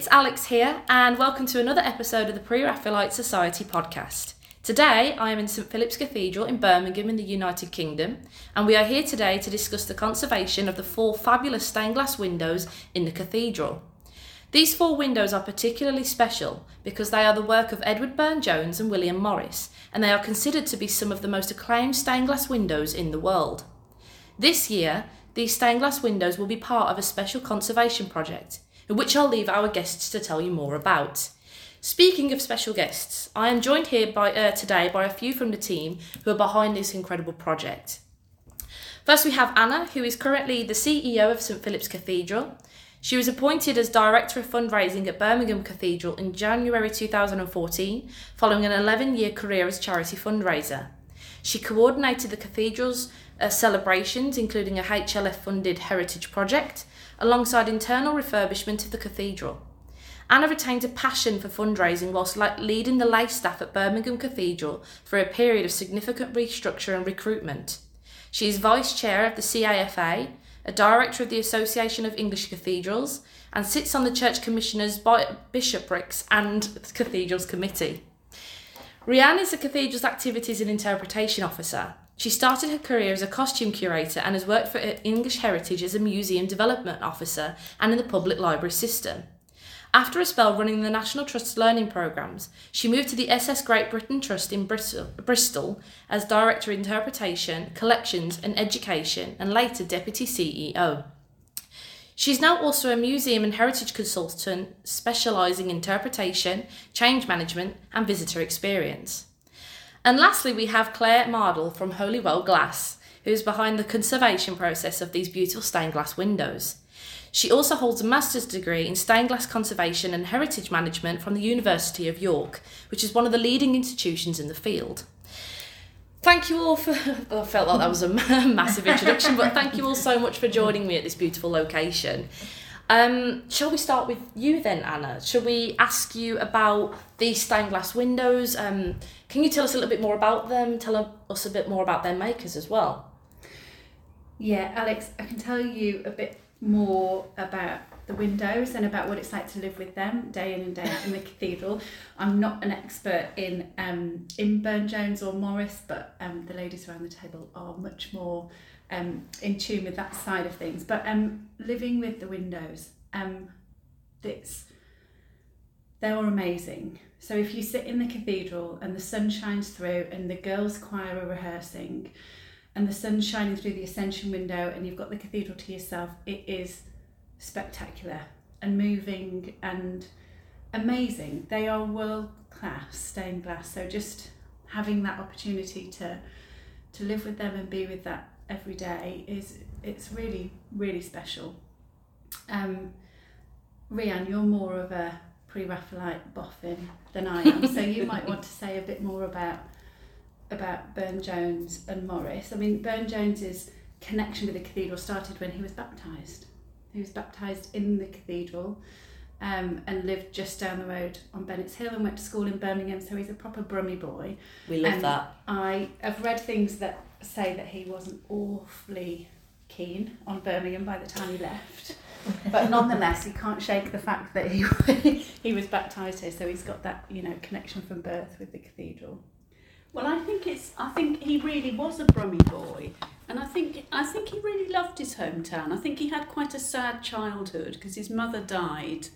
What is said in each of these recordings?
it's Alex here, and welcome to another episode of the Pre Raphaelite Society podcast. Today, I am in St Philip's Cathedral in Birmingham in the United Kingdom, and we are here today to discuss the conservation of the four fabulous stained glass windows in the cathedral. These four windows are particularly special because they are the work of Edward Burne Jones and William Morris, and they are considered to be some of the most acclaimed stained glass windows in the world. This year, these stained glass windows will be part of a special conservation project, which I'll leave our guests to tell you more about. Speaking of special guests, I am joined here by uh, today by a few from the team who are behind this incredible project. First, we have Anna, who is currently the CEO of St Philip's Cathedral. She was appointed as Director of Fundraising at Birmingham Cathedral in January 2014, following an 11 year career as charity fundraiser. She coordinated the cathedral's uh, celebrations, including a HLF funded heritage project, alongside internal refurbishment of the cathedral. Anna retained a passion for fundraising whilst leading the lay staff at Birmingham Cathedral for a period of significant restructure and recruitment. She is Vice Chair of the CAFA a director of the Association of English Cathedrals, and sits on the Church Commissioners Bishoprics and Cathedrals Committee. Rhian is the cathedral's activities and interpretation officer. She started her career as a costume curator and has worked for English Heritage as a museum development officer and in the public library system. After a spell running the National Trust's learning programmes, she moved to the SS Great Britain Trust in Bristol, as Director of Interpretation, Collections and Education, and later Deputy CEO. She's now also a museum and heritage consultant specialising in interpretation, change management, and visitor experience. And lastly, we have Clare Mardle from Holywell Glass, who's behind the conservation process of these beautiful stained glass windows. She also holds a master's degree in stained glass conservation and heritage management from the University of York, which is one of the leading institutions in the field. Thank you all for. I felt like that was a massive introduction, but thank you all so much for joining me at this beautiful location. Um, shall we start with you then, Anna? Shall we ask you about these stained glass windows? Um, can you tell us a little bit more about them? Tell us a bit more about their makers as well. Yeah, Alex, I can tell you a bit more about the windows and about what it's like to live with them day in and day out in the cathedral. I'm not an expert in um, in Burne Jones or Morris, but um, the ladies around the table are much more um, in tune with that side of things. But um, living with the windows, um, it's they are amazing. So if you sit in the cathedral and the sun shines through and the girls' choir are rehearsing, and the sun's shining through the ascension window and you've got the cathedral to yourself, it is spectacular and moving and amazing. They are world class stained glass. So just having that opportunity to to live with them and be with that every day is it's really really special. Um, Rhian, you're more of a pre-Raphaelite boffin than I am, so you might want to say a bit more about about Burne Jones and Morris. I mean, Burne Jones's connection with the cathedral started when he was baptised. He was baptised in the cathedral um, and lived just down the road on Bennett's Hill and went to school in Birmingham, so he's a proper Brummy boy. We love and that. I have read things that say that he wasn't awfully keen on Birmingham by the time he left. but nonetheless, he can't shake the fact that he he was baptised here, so he's got that you know connection from birth with the cathedral. Well, I think it's. I think he really was a Brummy boy, and I think I think he really loved his hometown. I think he had quite a sad childhood because his mother died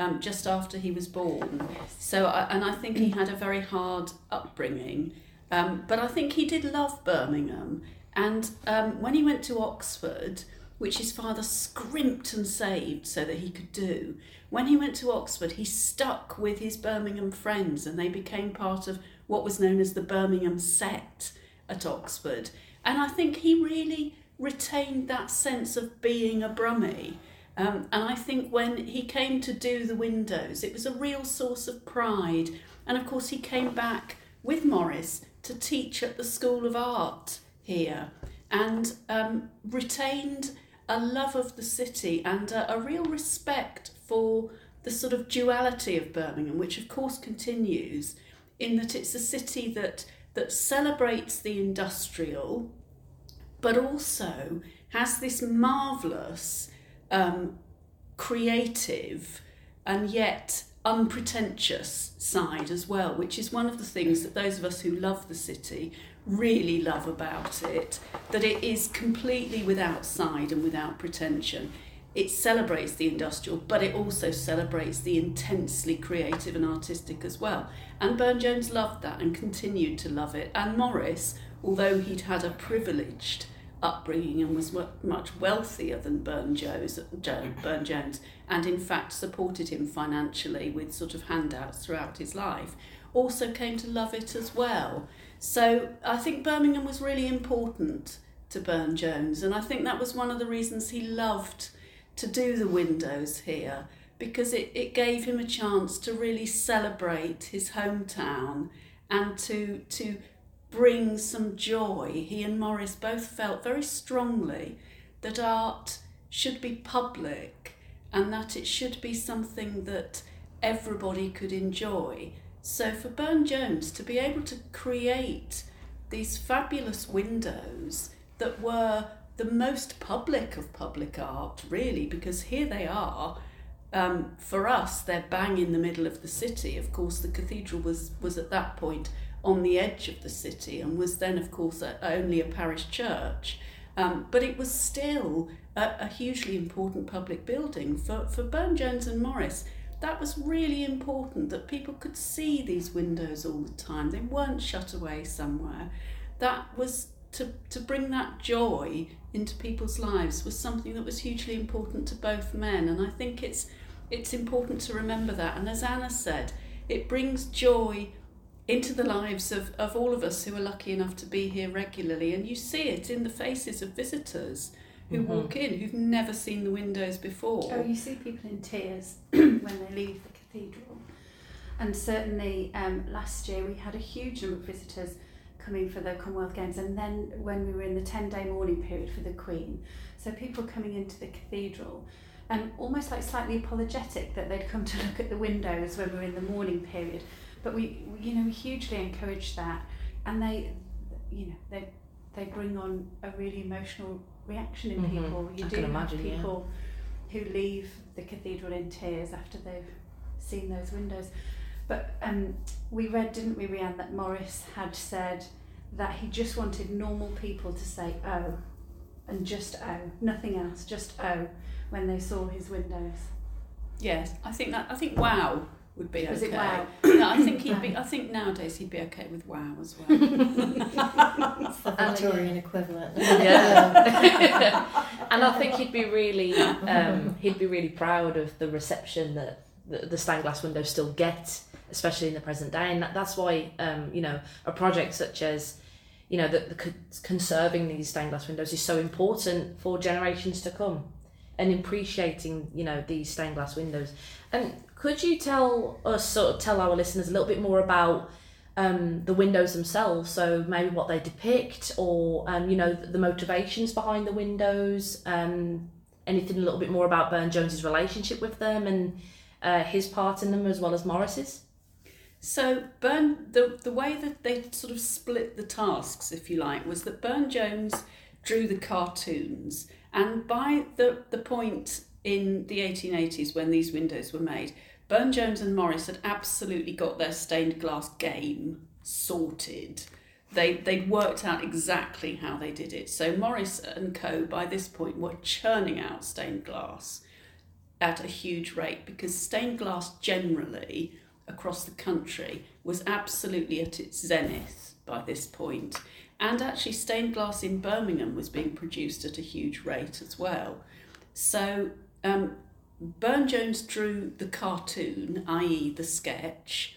um, just after he was born. So, and I think he had a very hard upbringing. Um, but I think he did love Birmingham, and um, when he went to Oxford, which his father scrimped and saved so that he could do. When he went to Oxford, he stuck with his Birmingham friends and they became part of what was known as the Birmingham set at Oxford. And I think he really retained that sense of being a Brummie. Um, and I think when he came to do the windows, it was a real source of pride. And of course, he came back with Morris to teach at the School of Art here and um, retained a love of the city and a, a real respect for the sort of duality of Birmingham, which of course continues in that it's a city that that celebrates the industrial, but also has this marvelous, um, creative, and yet unpretentious side as well, which is one of the things that those of us who love the city really love about it, that it is completely without side and without pretension. It celebrates the industrial, but it also celebrates the intensely creative and artistic as well. And Burne Jones loved that and continued to love it. And Morris, although he'd had a privileged upbringing and was much wealthier than Burne Jones, and in fact supported him financially with sort of handouts throughout his life, also came to love it as well. So I think Birmingham was really important to Burne Jones, and I think that was one of the reasons he loved to do the windows here because it, it gave him a chance to really celebrate his hometown and to to bring some joy. He and Morris both felt very strongly that art should be public and that it should be something that everybody could enjoy. So for Burne Jones to be able to create these fabulous windows that were the most public of public art, really, because here they are. Um, for us, they're bang in the middle of the city. Of course, the cathedral was was at that point on the edge of the city and was then, of course, a, only a parish church. Um, but it was still a, a, hugely important public building. For, for Burne Jones and Morris, that was really important that people could see these windows all the time. They weren't shut away somewhere. That was to, to bring that joy into people's lives was something that was hugely important to both men. And I think it's it's important to remember that. And as Anna said, it brings joy into the lives of, of all of us who are lucky enough to be here regularly. And you see it in the faces of visitors who mm-hmm. walk in who've never seen the windows before. Oh, you see people in tears when they leave the cathedral. And certainly um, last year we had a huge number of visitors coming for the Commonwealth Games, and then when we were in the 10 day mourning period for the Queen. So people coming into the cathedral and almost like slightly apologetic that they'd come to look at the windows when we were in the mourning period but we, you know, hugely encourage that, and they, you know, they they bring on a really emotional reaction in mm-hmm. people. You I do have imagine, people yeah. who leave the cathedral in tears after they've seen those windows. But um, we read, didn't we, Rhian, that Morris had said that he just wanted normal people to say oh, and just oh, nothing else, just oh, when they saw his windows. Yes, I think that I think wow would be Was okay. it wow? no, I think he'd be. I think nowadays he'd be okay with wow as well. the Victorian equivalent. Yeah. and I think he'd be really, um, he'd be really proud of the reception that the, the stained glass windows still get, especially in the present day. And that, that's why, um, you know, a project such as you know, that the conserving these stained glass windows is so important for generations to come and appreciating, you know, these stained glass windows. And could you tell us, sort of tell our listeners a little bit more about um, the windows themselves? So maybe what they depict, or um, you know, the motivations behind the windows. Um, anything a little bit more about Burne Jones's relationship with them and uh, his part in them, as well as Morris's. So Burne, the the way that they sort of split the tasks, if you like, was that Burne Jones drew the cartoons, and by the the point in the 1880s when these windows were made, Burne Jones and Morris had absolutely got their stained glass game sorted. They they'd worked out exactly how they did it. So Morris and Co. by this point were churning out stained glass at a huge rate because stained glass generally across the country was absolutely at its zenith by this point. And actually, stained glass in Birmingham was being produced at a huge rate as well. So um, Burne Jones drew the cartoon, i.e., the sketch.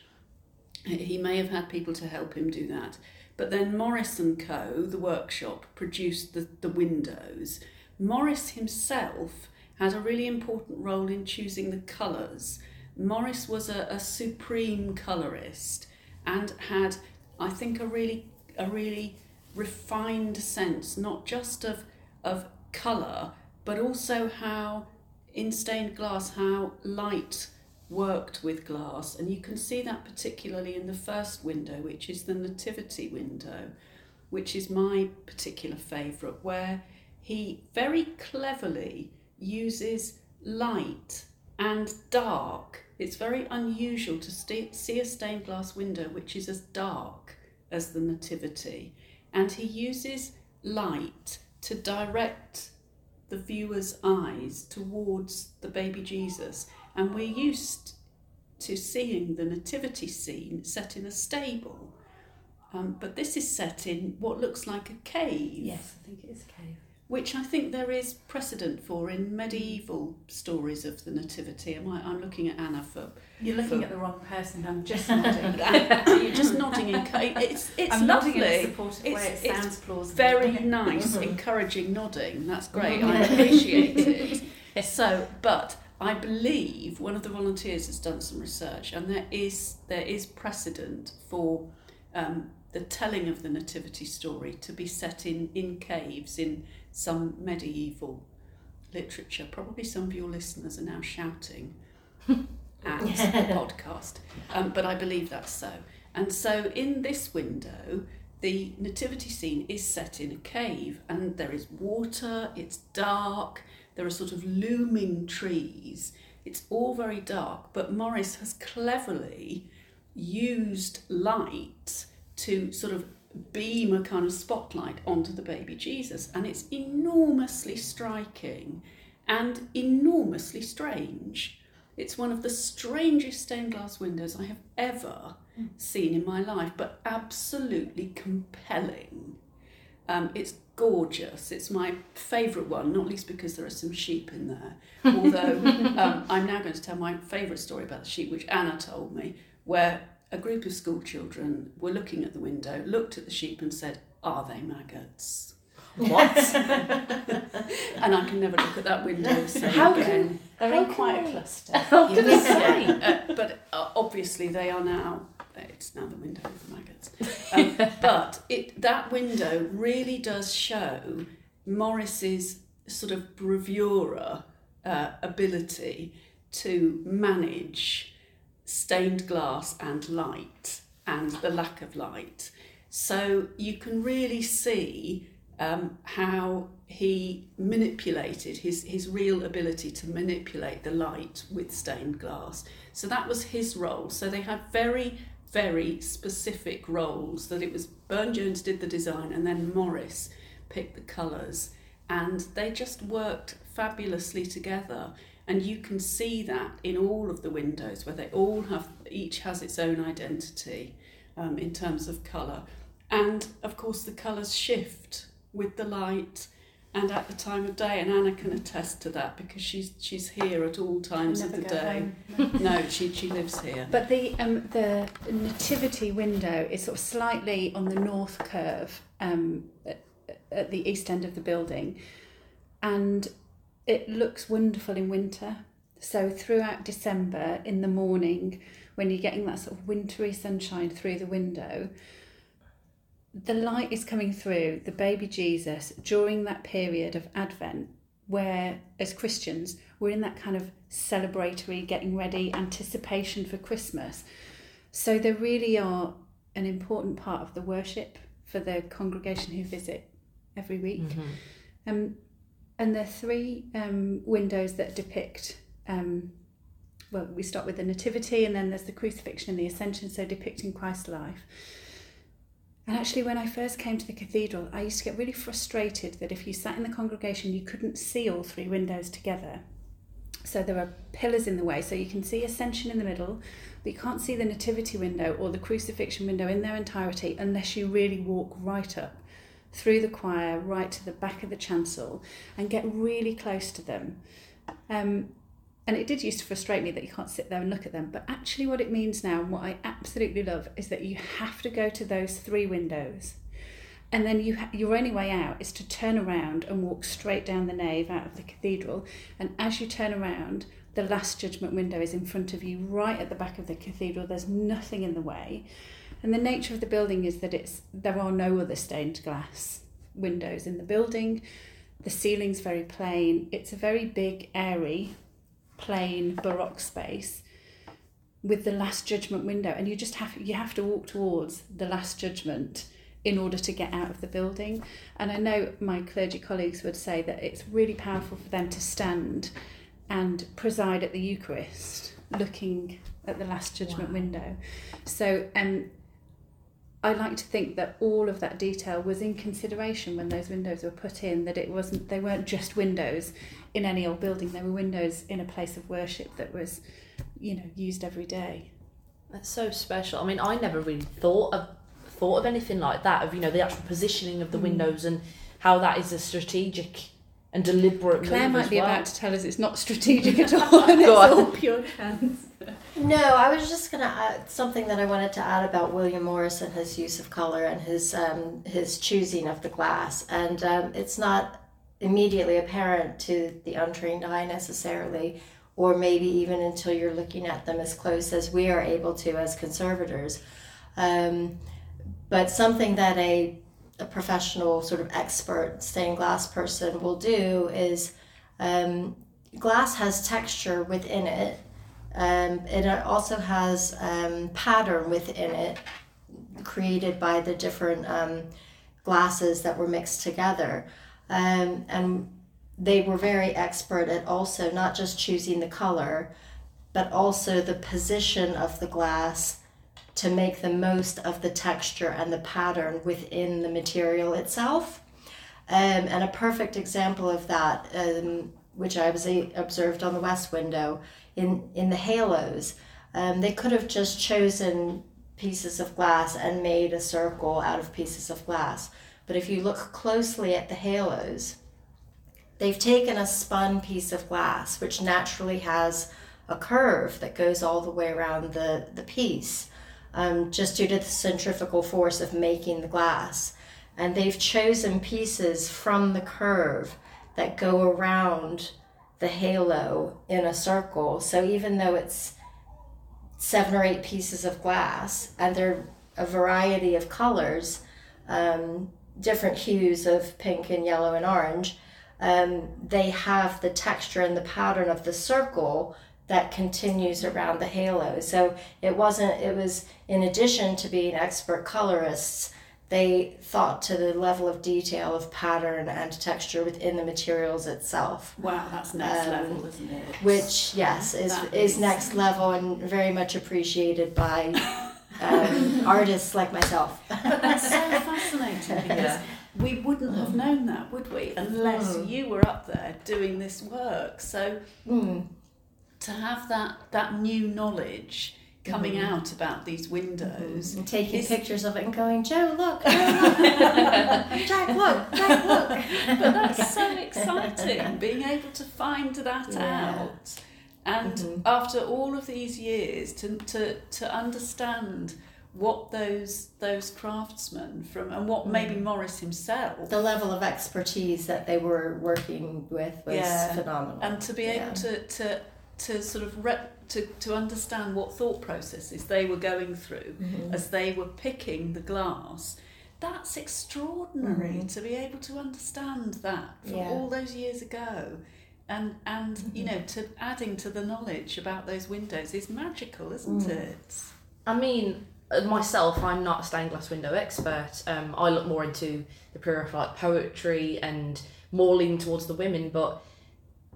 He may have had people to help him do that. But then Morris and Co., the workshop, produced the, the windows. Morris himself had a really important role in choosing the colours. Morris was a, a supreme colourist and had, I think, a really a really refined sense, not just of of colour, but also how in stained glass how light worked with glass, and you can see that particularly in the first window, which is the Nativity window, which is my particular favourite, where he very cleverly uses light and dark. It's very unusual to see a stained glass window which is as dark as the Nativity. And he uses light to direct the viewer's eyes towards the baby Jesus. And we're used to seeing the nativity scene set in a stable. Um, but this is set in what looks like a cave. Yes, I think it is a cave. Which I think there is precedent for in medieval stories of the nativity. Am I, I'm looking at Anna for. You're looking for- at the wrong person. I'm just nodding. You're just nodding in. It's it's I'm lovely. nodding in a supportive It's- way. It it's sounds plausible. very nice, encouraging nodding. That's great. I appreciate it. So, but I believe one of the volunteers has done some research, and there is there is precedent for um, the telling of the nativity story to be set in in caves in some medieval literature. Probably some of your listeners are now shouting at the podcast, um, but I believe that's so. And so in this window, the nativity scene is set in a cave, and there is water. It's dark. There are sort of looming trees. It's all very dark, but Morris has cleverly used light to sort of beam a kind of spotlight onto the baby Jesus, and it's enormously striking and enormously strange. It's one of the strangest stained glass windows I have ever seen in my life, but absolutely compelling. Um, it's gorgeous. It's my favourite one, not least because there are some sheep in there. Although um, I'm now going to tell my favourite story about the sheep, which Anna told me, where a group of school children were looking at the window, looked at the sheep, and said, Are they maggots? What? And I can never look at that window the same How again. They're How in can quite I- a cluster. I was going to say. Uh, but uh, obviously they are now it's now the window of the maggots um, but it that window really does show morris's sort of bravura uh, ability to manage stained glass and light and the lack of light so you can really see um, how he manipulated his, his real ability to manipulate the light with stained glass. So that was his role. So they had very, very specific roles that it was Burne Jones did the design and then Morris picked the colours and they just worked fabulously together. And you can see that in all of the windows where they all have, each has its own identity um, in terms of colour. And of course, the colours shift with the light and at the time of day. And Anna can attest to that because she's she's here at all times of the day. home. No, she she lives here. But the um, the nativity window is sort of slightly on the north curve um, at, at the east end of the building, and it looks wonderful in winter. So throughout December, in the morning, when you're getting that sort of wintry sunshine through the window, the light is coming through the baby Jesus during that period of Advent, where as Christians we're in that kind of celebratory, getting ready, anticipation for Christmas. So they really are an important part of the worship for the congregation who visit every week. Um, and there are three um, windows that depict. Um, well, we start with the Nativity, and then there's the crucifixion and the Ascension, so depicting Christ's life. And actually, when I first came to the cathedral, I used to get really frustrated that if you sat in the congregation, you couldn't see all three windows together. So there are pillars in the way, so you can see Ascension in the middle, but you can't see the Nativity window or the crucifixion window in their entirety unless you really walk right up through the choir, right to the back of the chancel, and get really close to them. Um, and it did used to frustrate me that you can't sit there and look at them. But actually, what it means now, and what I absolutely love, is that you have to go to those three windows. And then you ha- your only way out is to turn around and walk straight down the nave out of the cathedral. And as you turn around, the Last Judgment window is in front of you, right at the back of the cathedral. There's nothing in the way. And the nature of the building is that it's there are no other stained glass windows in the building. The ceiling's very plain. It's a very big, airy, plain Baroque space with the Last Judgment window, and you just have you have to walk towards the Last Judgment in order to get out of the building. And I know my clergy colleagues would say that it's really powerful for them to stand and preside at the Eucharist, looking at the Last Judgment Wow. window. So um, I like to think that all of that detail was in consideration when those windows were put in. That it wasn't they weren't just windows in any old building. They were windows in a place of worship that was, you know, used every day. That's so special. I mean, I never really thought of thought of anything like that. Of you know the actual positioning of the Mm. windows and how that is a strategic and deliberate Clare move might as be well. about to tell us it's not strategic at all, and it's on. all pure chance. No, I was just gonna add something that I wanted to add about William Morris and his use of color and his um, his choosing of the glass, and um, it's not immediately apparent to the untrained eye necessarily, or maybe even until you're looking at them as close as we are able to as conservators. Um, but something that a a professional sort of expert stained glass person will do is um, glass has texture within it um, it also has um, pattern within it created by the different um, glasses that were mixed together. Um, and they were very expert at also not just choosing the color, but also the position of the glass to make the most of the texture and the pattern within the material itself. Um, and a perfect example of that, um, which I was observed on the west window, in in the halos. Um, they could have just chosen pieces of glass and made a circle out of pieces of glass. But if you look closely at the halos, they've taken a spun piece of glass, which naturally has a curve that goes all the way around the, the piece, um, just due to the centrifugal force of making the glass. And they've chosen pieces from the curve that go around the halo in a circle. So even though it's seven or eight pieces of glass and they're a variety of colors, um, different hues of pink and yellow and orange, um, they have the texture and the pattern of the circle that continues around the halo. So it wasn't, it was in addition to being expert colorists, they thought to the level of detail of pattern and texture within the materials itself Wow, that's next Um, level, isn't it? which yes is That is next level and very much appreciated by um, artists like myself. But that's so fascinating because we wouldn't have known that, would we, unless Mm. you were up there doing this work. So Mm. To have that that new knowledge coming Mhm. out about these windows. And taking Is- pictures of it and going, Joe, look, Joe, look, Jack, look, Jack, look. But that's so exciting, being able to find that Yeah. out. And Mhm. after all of these years, to, to, to understand what those those craftsmen from and what maybe Mm. Morris himself The level of expertise that they were working with was Yeah. phenomenal. and to be able Yeah. to, to to sort of re- to, to understand what thought processes they were going through Mhm. as they were picking the glass that's extraordinary Mhm. to be able to understand that from Yeah. all those years ago and and you Mhm. know to adding to the knowledge about those windows is magical isn't Mm. it I mean, uh, myself, I'm not a stained glass window expert. Um, I look more into the period of like poetry and more leaning towards the women, but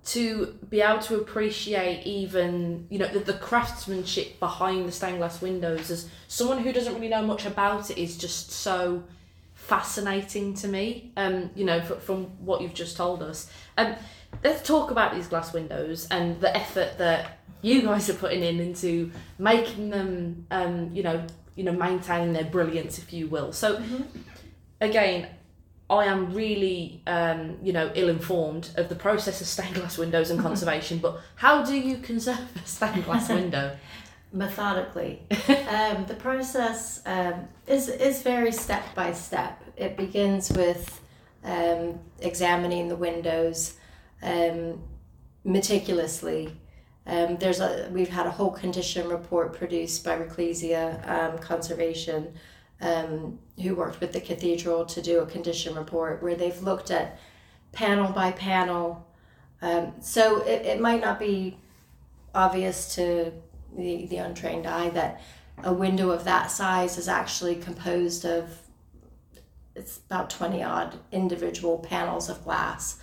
to be able to appreciate even you know the, the craftsmanship behind the stained glass windows as someone who doesn't really know much about it is just so fascinating to me um you know fr- from what you've just told us. Um let's talk about these glass windows and the effort that you guys are putting in into making them um you know you know maintaining their brilliance if you will. So again I am really, um, you know, ill-informed of the process of stained glass windows and conservation. but how do you conserve a stained glass window? methodically. um, the process um, is is very step by step. It begins with um, examining the windows um, meticulously. Um, there's a we've had a whole condition report produced by Recclesia um, Conservation, um, who worked with the cathedral to do a condition report where they've looked at panel by panel. Um, so it, it might not be obvious to the, the untrained eye that a window of that size is actually composed of it's about 20 odd individual panels of glass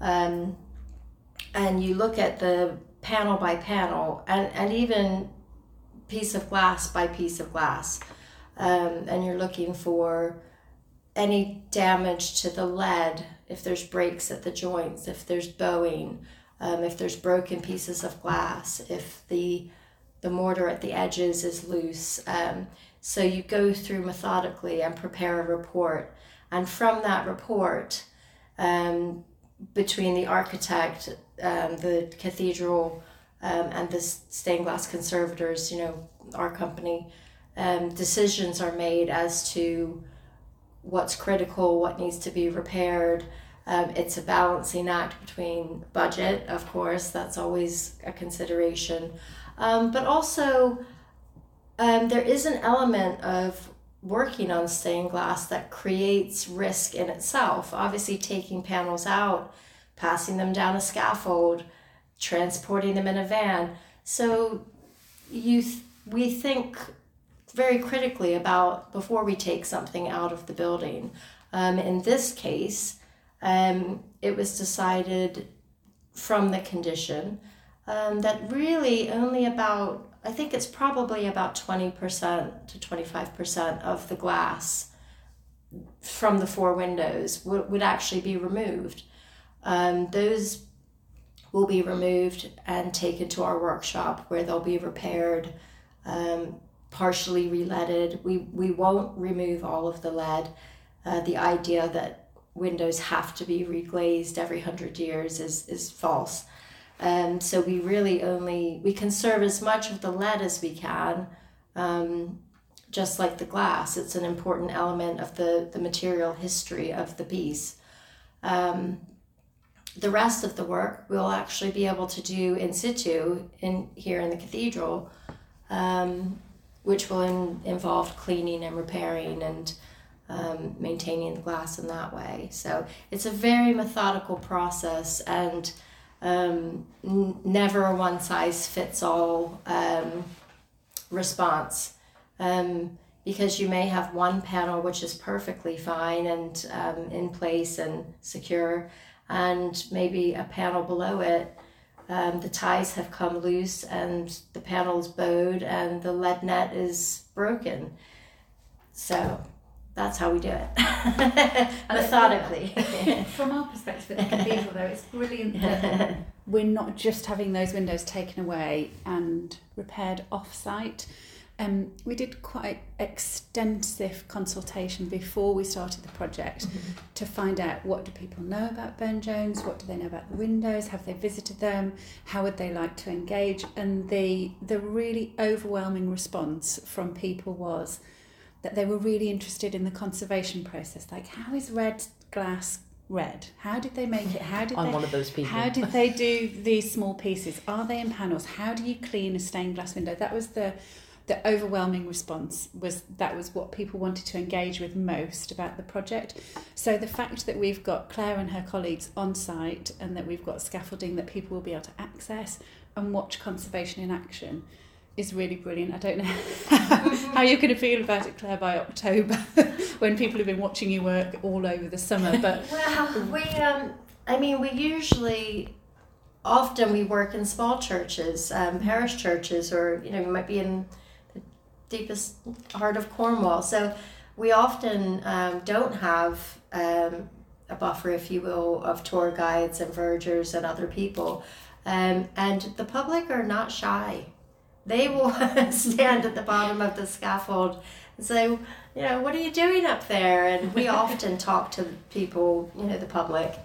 um, and you look at the panel by panel and, and even piece of glass by piece of glass, um, and you're looking for any damage to the lead, if there's breaks at the joints, if there's bowing, um, if there's broken pieces of glass, if the the mortar at the edges is loose. Um, so you go through methodically and prepare a report, and from that report, um, between the architect, um, the cathedral, um, and the stained glass conservators, you know, our company, um, decisions are made as to what's critical, what needs to be repaired. Um, it's a balancing act between budget, of course, that's always a consideration, um, but also um, there is an element of working on stained glass that creates risk in itself. Obviously, taking panels out, passing them down a scaffold, transporting them in a van. So you th- we think very critically about before we take something out of the building. Um, in this case, um, it was decided from the condition um, that really only about, I think it's probably about 20% to 25% of the glass from the four windows would, would actually be removed. Um, those will be removed and taken to our workshop where they'll be repaired, um, partially re-leaded. We, we won't remove all of the lead. Uh, the idea that windows have to be reglazed every hundred years is, is false. Um, so we really only, we conserve as much of the lead as we can, um, just like the glass. It's an important element of the, the material history of the piece. Um, the rest of the work we'll actually be able to do in situ in here in the cathedral, um, which will in, involve cleaning and repairing and um, maintaining the glass in that way. So it's a very methodical process and um, n- never a one size fits all um, response. Um, because you may have one panel which is perfectly fine and um, in place and secure, and maybe a panel below it, um, the ties have come loose and the panel's bowed and the lead net is broken. So that's how we do it methodically. From our perspective at the cathedral, though, it's brilliant that we're not just having those windows taken away and repaired off site. Um, we did quite extensive consultation before we started the project Mm-hmm. to find out what do people know about Burne Jones, what do they know about the windows, have they visited them, how would they like to engage, and the the really overwhelming response from people was that they were really interested in the conservation process, like how is red glass red? How did they make it? How did I'm they one of those people. how did they do these small pieces? Are they in panels? How do you clean a stained glass window? That was the the overwhelming response was that was what people wanted to engage with most about the project. So the fact that we've got Clare and her colleagues on site and that we've got scaffolding that people will be able to access and watch conservation in action is really brilliant. I don't know how you're going to feel about it, Clare, by October when people have been watching you work all over the summer. But Well, we um, I mean, we usually, often we work in small churches, um, parish churches, or you know, we might be in deepest heart of Cornwall. So we often um, don't have um, a buffer, if you will, of tour guides and vergers and other people, um, and the public are not shy. They will stand at the bottom of the scaffold and say, you know, what are you doing up there? And we often talk to people, you know, the public,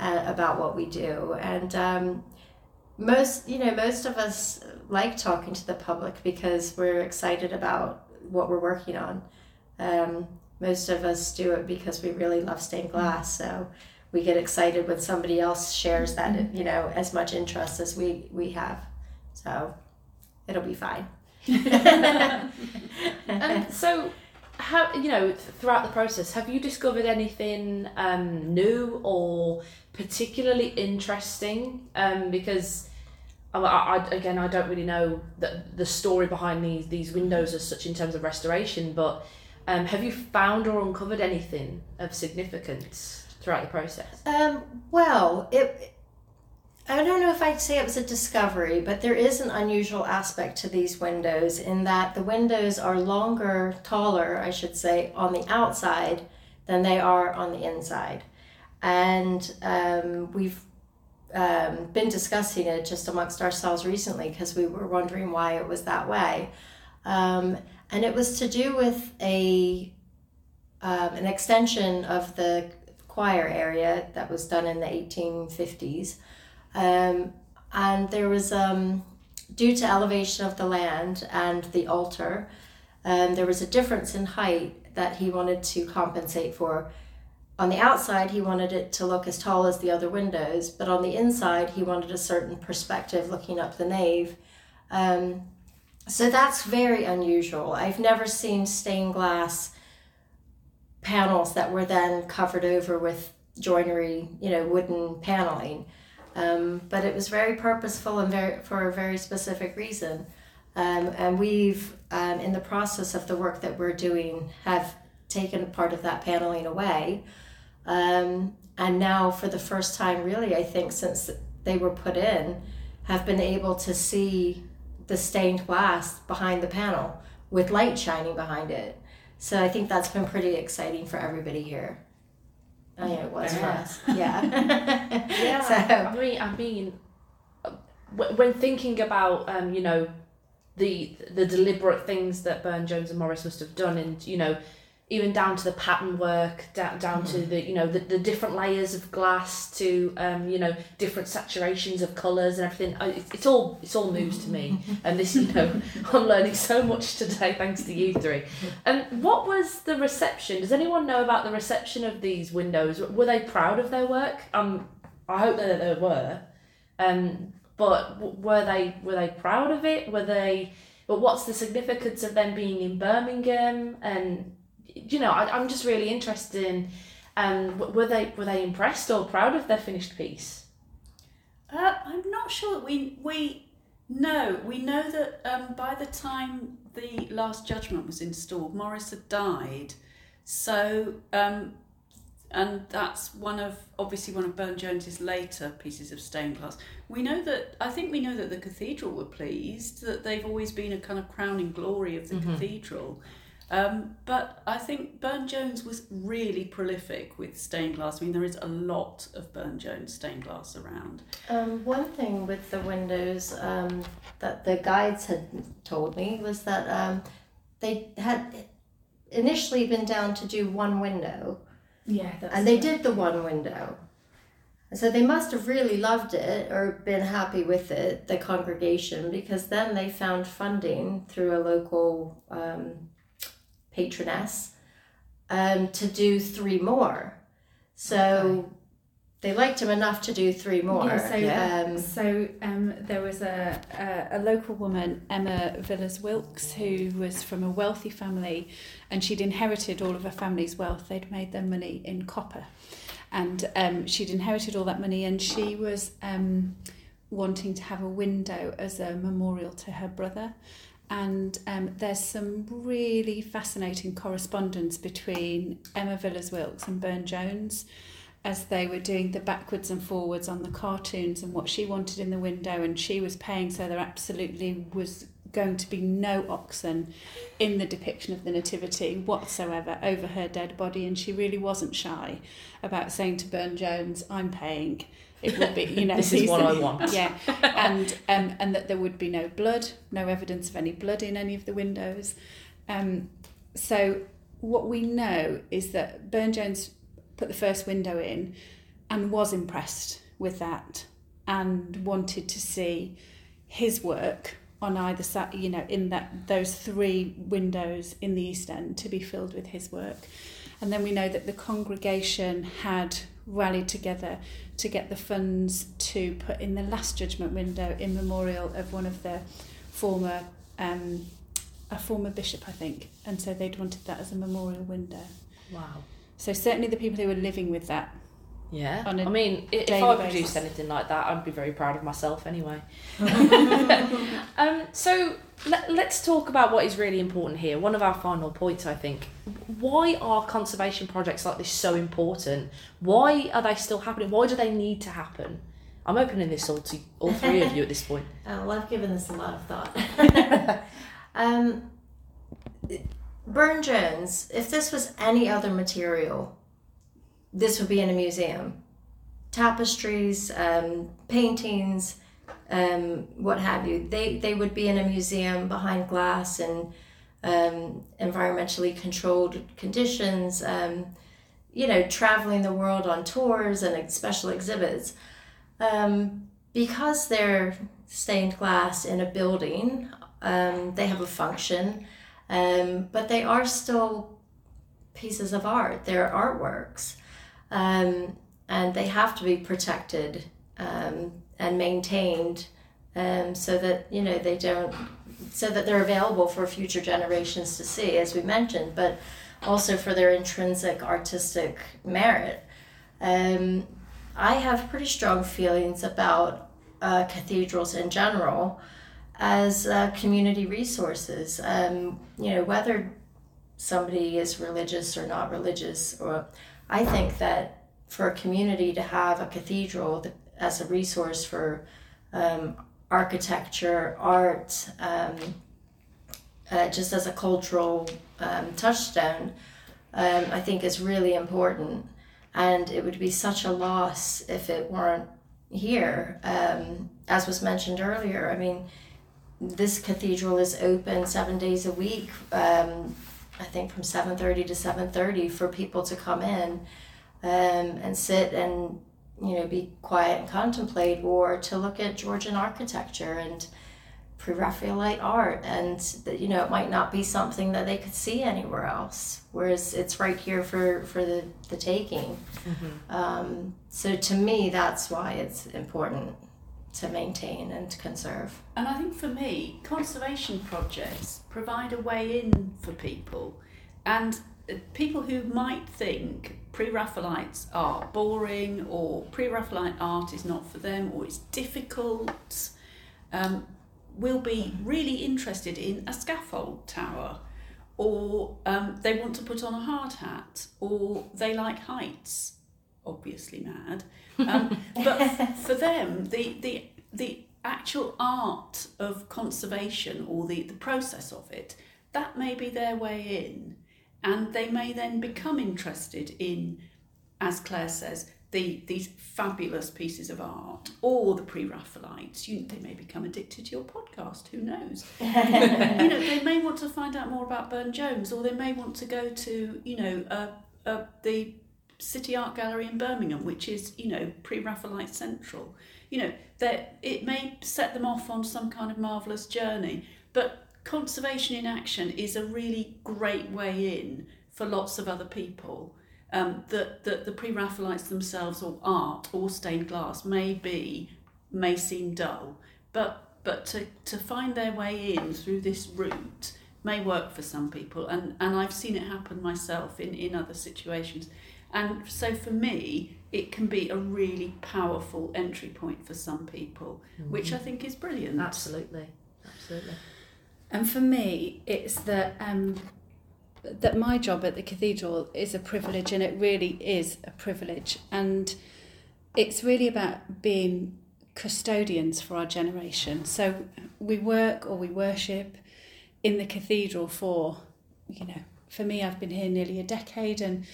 uh, about what we do. And um, most, you know, most of us like talking to the public because we're excited about what we're working on. Um, most of us do it because we really love stained glass. So we get excited when somebody else shares that, you know, as much interest as we, we have. So it'll be fine. Um, so, how you know throughout the process, have you discovered anything um, new or particularly interesting? Um, because I, I, again, I don't really know the the story behind these these windows as such in terms of restoration, but um, have you found or uncovered anything of significance throughout the process? Um, well, it I don't know if I'd say it was a discovery, but there is an unusual aspect to these windows in that the windows are longer, taller, I should say, on the outside than they are on the inside. And um, we've um, been discussing it just amongst ourselves recently because we were wondering why it was that way. Um, and it was to do with a um, an extension of the choir area that was done in the 1850s. Um, and there was, um, due to elevation of the land and the altar, um, there was a difference in height that he wanted to compensate for. On the outside, he wanted it to look as tall as the other windows, but on the inside, he wanted a certain perspective looking up the nave. Um, so that's very unusual. I've never seen stained glass panels that were then covered over with joinery, you know, wooden paneling. Um, but it was very purposeful and very for a very specific reason. Um, and we've, um, in the process of the work that we're doing, have taken part of that paneling away. Um, and now, for the first time, really, I think since they were put in, have been able to see the stained glass behind the panel with light shining behind it. So I think that's been pretty exciting for everybody here. I mean, it was for Yeah. us. Yeah. Yeah, So, I mean, I mean, when thinking about um, you know, the the deliberate things that Burne Jones and Morris must have done, and you know, even down to the pattern work, down down to the you know the, the different layers of glass, to um, you know different saturations of colours and everything. It's, it's all it's all news to me, and this you know I'm learning so much today thanks to you three. And what was the reception? Does anyone know about the reception of these windows? Were they proud of their work? Um, I hope that they were. Um, but were they were they proud of it? Were they? But what's the significance of them being in Birmingham? And you know, I, I'm just really interested in. Um, were they were they impressed or proud of their finished piece? Uh, I'm not sure. We we know we know that um, by the time the Last Judgment was installed, Morris had died. So um, and that's one of obviously one of Burne Jones's later pieces of stained glass. We know that I think we know that the cathedral were pleased that they've always been a kind of crowning glory of the cathedral. Um, but I think Burne Jones was really prolific with stained glass. I mean, there is a lot of Burne Jones stained glass around. Um, one thing with the windows um, that the guides had told me was that um, they had initially been down to do one window, Yeah, that's and they did the one window. And so they must have really loved it or been happy with it, the congregation, because then they found funding through a local um, patroness um, to do three more. So they liked him enough to do three more. Yeah, so Um, so um, there was a, a a local woman, Emma Villers-Wilkes, who was from a wealthy family, and she'd inherited all of her family's wealth. They'd made their money in copper, and um, she'd inherited all that money, and she was um, wanting to have a window as a memorial to her brother. And um, there's some really fascinating correspondence between Emma Villers-Wilkes and Burne Jones as they were doing the backwards and forwards on the cartoons and what she wanted in the window. And she was paying so there absolutely was going to be no oxen in the depiction of the nativity whatsoever over her dead body. And she really wasn't shy about saying to Burne Jones I'm paying it would be you know This is what I want. yeah. And um, and that there would be no blood no evidence of any blood in any of the windows. Um, so what we know is that Burne Jones put the first window in and was impressed with that and wanted to see his work on either side you know in that those three windows in the east end to be filled with his work. And then we know that the congregation had rallied together to get the funds to put in the last judgment window in memorial of one of the former um, a former bishop I think and so they'd wanted that as a memorial window Wow. so certainly the people who were living with that. Yeah. I mean, if I basis. produced anything like that, I'd be very proud of myself anyway. um, so let, let's talk about what is really important here. One of our final points, I think. Why are conservation projects like this so important? Why are they still happening? Why do they need to happen? I'm opening this all to all three of you at this point. Uh, well, I've given this a lot of thought. um, Burne Jones, if this was any other material, this would be in a museum. Tapestries, um, paintings, um, what have you. They, they would be in a museum behind glass and um, environmentally controlled conditions, um, you know, traveling the world on tours and special exhibits. Um, because they're stained glass in a building, um, they have a function, um, but they are still pieces of art. They're artworks. And they have to be protected and maintained um, so that, you know, they don't, so that they're available for future generations to see, as we mentioned, but also for their intrinsic artistic merit. Um, I have pretty strong feelings about uh, cathedrals in general as uh, community resources. Um, you know, whether somebody is religious or not religious, or I think that for a community to have a cathedral as a resource for um, architecture, art, um, uh, just as a cultural um, touchstone, um, I think is really important and it would be such a loss if it weren't here. Um, as was mentioned earlier, I mean, this cathedral is open seven days a week. Um, I think from seven thirty to seven thirty for people to come in and sit and you know be quiet and contemplate, or to look at Georgian architecture and pre-Raphaelite art, and that you know it might not be something that they could see anywhere else. Whereas it's right here for for the the taking. Mm-hmm. Um, so to me, that's why it's important to maintain and to conserve. And I think for me, conservation projects provide a way in for people, and people who might think pre-Raphaelites are boring or pre-Raphaelite art is not for them or it's difficult. Um, will be really interested in a scaffold tower. Or um, they want to put on a hard hat or they like heights. Obviously mad. Um, but for them the, the, the actual art of conservation or the, the process of it that may be their way in and they may then become interested in as Clare says the, these fabulous pieces of art or the pre-Raphaelites, you, they may become addicted to your podcast, who knows? you know, they may want to find out more about Burne Jones or they may want to go to, you know, uh, uh, the City Art Gallery in Birmingham, which is, you know, pre-Raphaelite central. You know, that it may set them off on some kind of marvellous journey, but conservation in action is a really great way in for lots of other people um, that, that the pre-Raphaelites themselves or art or stained glass may be, may seem dull, but, but to, to find their way in through this route may work for some people and, and I've seen it happen myself in, in other situations. And so for me, it can be a really powerful entry point for some people, mm-hmm. which I think is brilliant. Absolutely, absolutely. And for me, it's that um, that my job at the cathedral is a privilege and it really is a privilege. And it's really about being custodians for our generation. So we work or we worship in the cathedral for you know for me I've been here nearly a decade and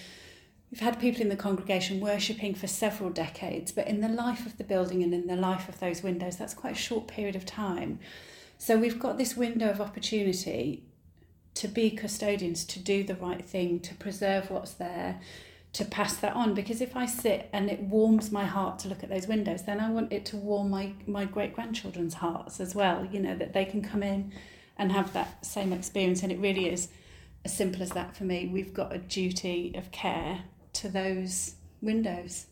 we've had people in the congregation worshipping for several decades. But in the life of the building and in the life of those windows that's quite a short period of time so we've got this window of opportunity to be custodians, to do the right thing, to preserve what's there, to pass that on. Because if I sit and it warms my heart to look at those windows, then I want it to warm my, my great grandchildren's hearts as well, you know, that they can come in and have that same experience. And it really is as simple as that for me. We've got a duty of care to those windows.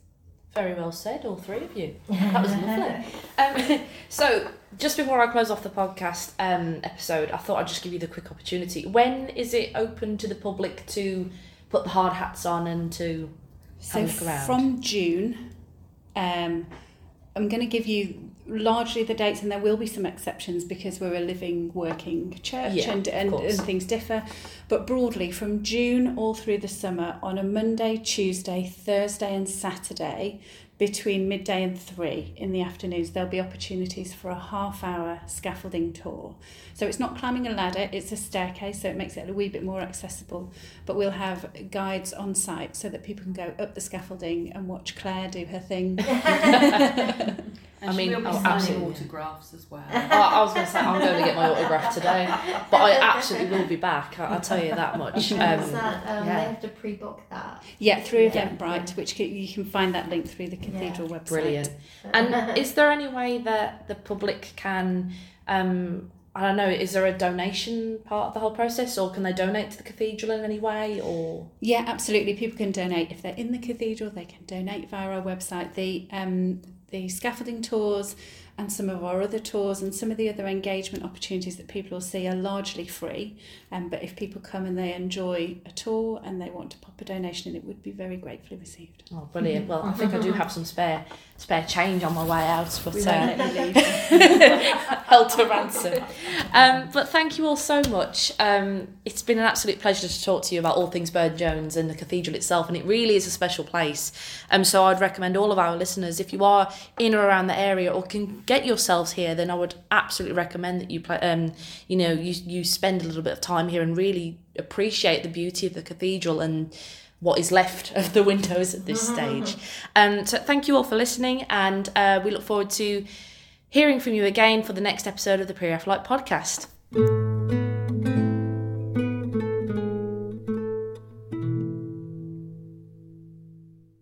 Very well said, all three of you. That was lovely. Um, so, just before I close off the podcast um, episode, I thought I'd just give you the quick opportunity. When is it open to the public to put the hard hats on and to so have a look around? From June, um, I'm going to give you largely the dates, and there will be some exceptions because we're a living, working church yeah, and, and, and things differ. But broadly, from June all through the summer, on a Monday, Tuesday, Thursday, and Saturday, between midday and three in the afternoons, there'll be opportunities for a half hour scaffolding tour. So it's not climbing a ladder, it's a staircase, so it makes it a wee bit more accessible. But we'll have guides on site so that people can go up the scaffolding and watch Clare do her thing. I mean, we'll be oh, signing absolutely. autographs as well. I, I was going to say I'm going to get my autograph today, but I absolutely will be back. I, I'll tell you that much. Um, Is that, um, yeah. They have to pre-book that. yeah, through Yeah. Eventbrite, which ca- you can find that link through the cathedral website. Brilliant. And is there any way that the public can, um, I don't know, is there a donation part of the whole process, or can they donate to the cathedral in any way, or Yeah, absolutely. People can donate if they're in the cathedral. They can donate via our website. The um, the scaffolding tours and some of our other tours and some of the other engagement opportunities that people will see are largely free. Um, but if people come and they enjoy a tour and they want to pop a donation in, it would be very gratefully received. oh, brilliant. Well, I think I do have some spare spare change on my way out, but We uh, won't let you leave. held to ransom. Um, but thank you all so much. Um, it's been an absolute pleasure to talk to you about all things Burne Jones and the cathedral itself, and it really is a special place. Um, so I'd recommend all of our listeners, if you are in or around the area or can get yourselves here, then I would absolutely recommend that you play. Um, you know, you you spend a little bit of time here and really appreciate the beauty of the cathedral and what is left of the windows at this stage. Um, so thank you all for listening, and uh, we look forward to hearing from you again for the next episode of the Pre-Raphaelite podcast.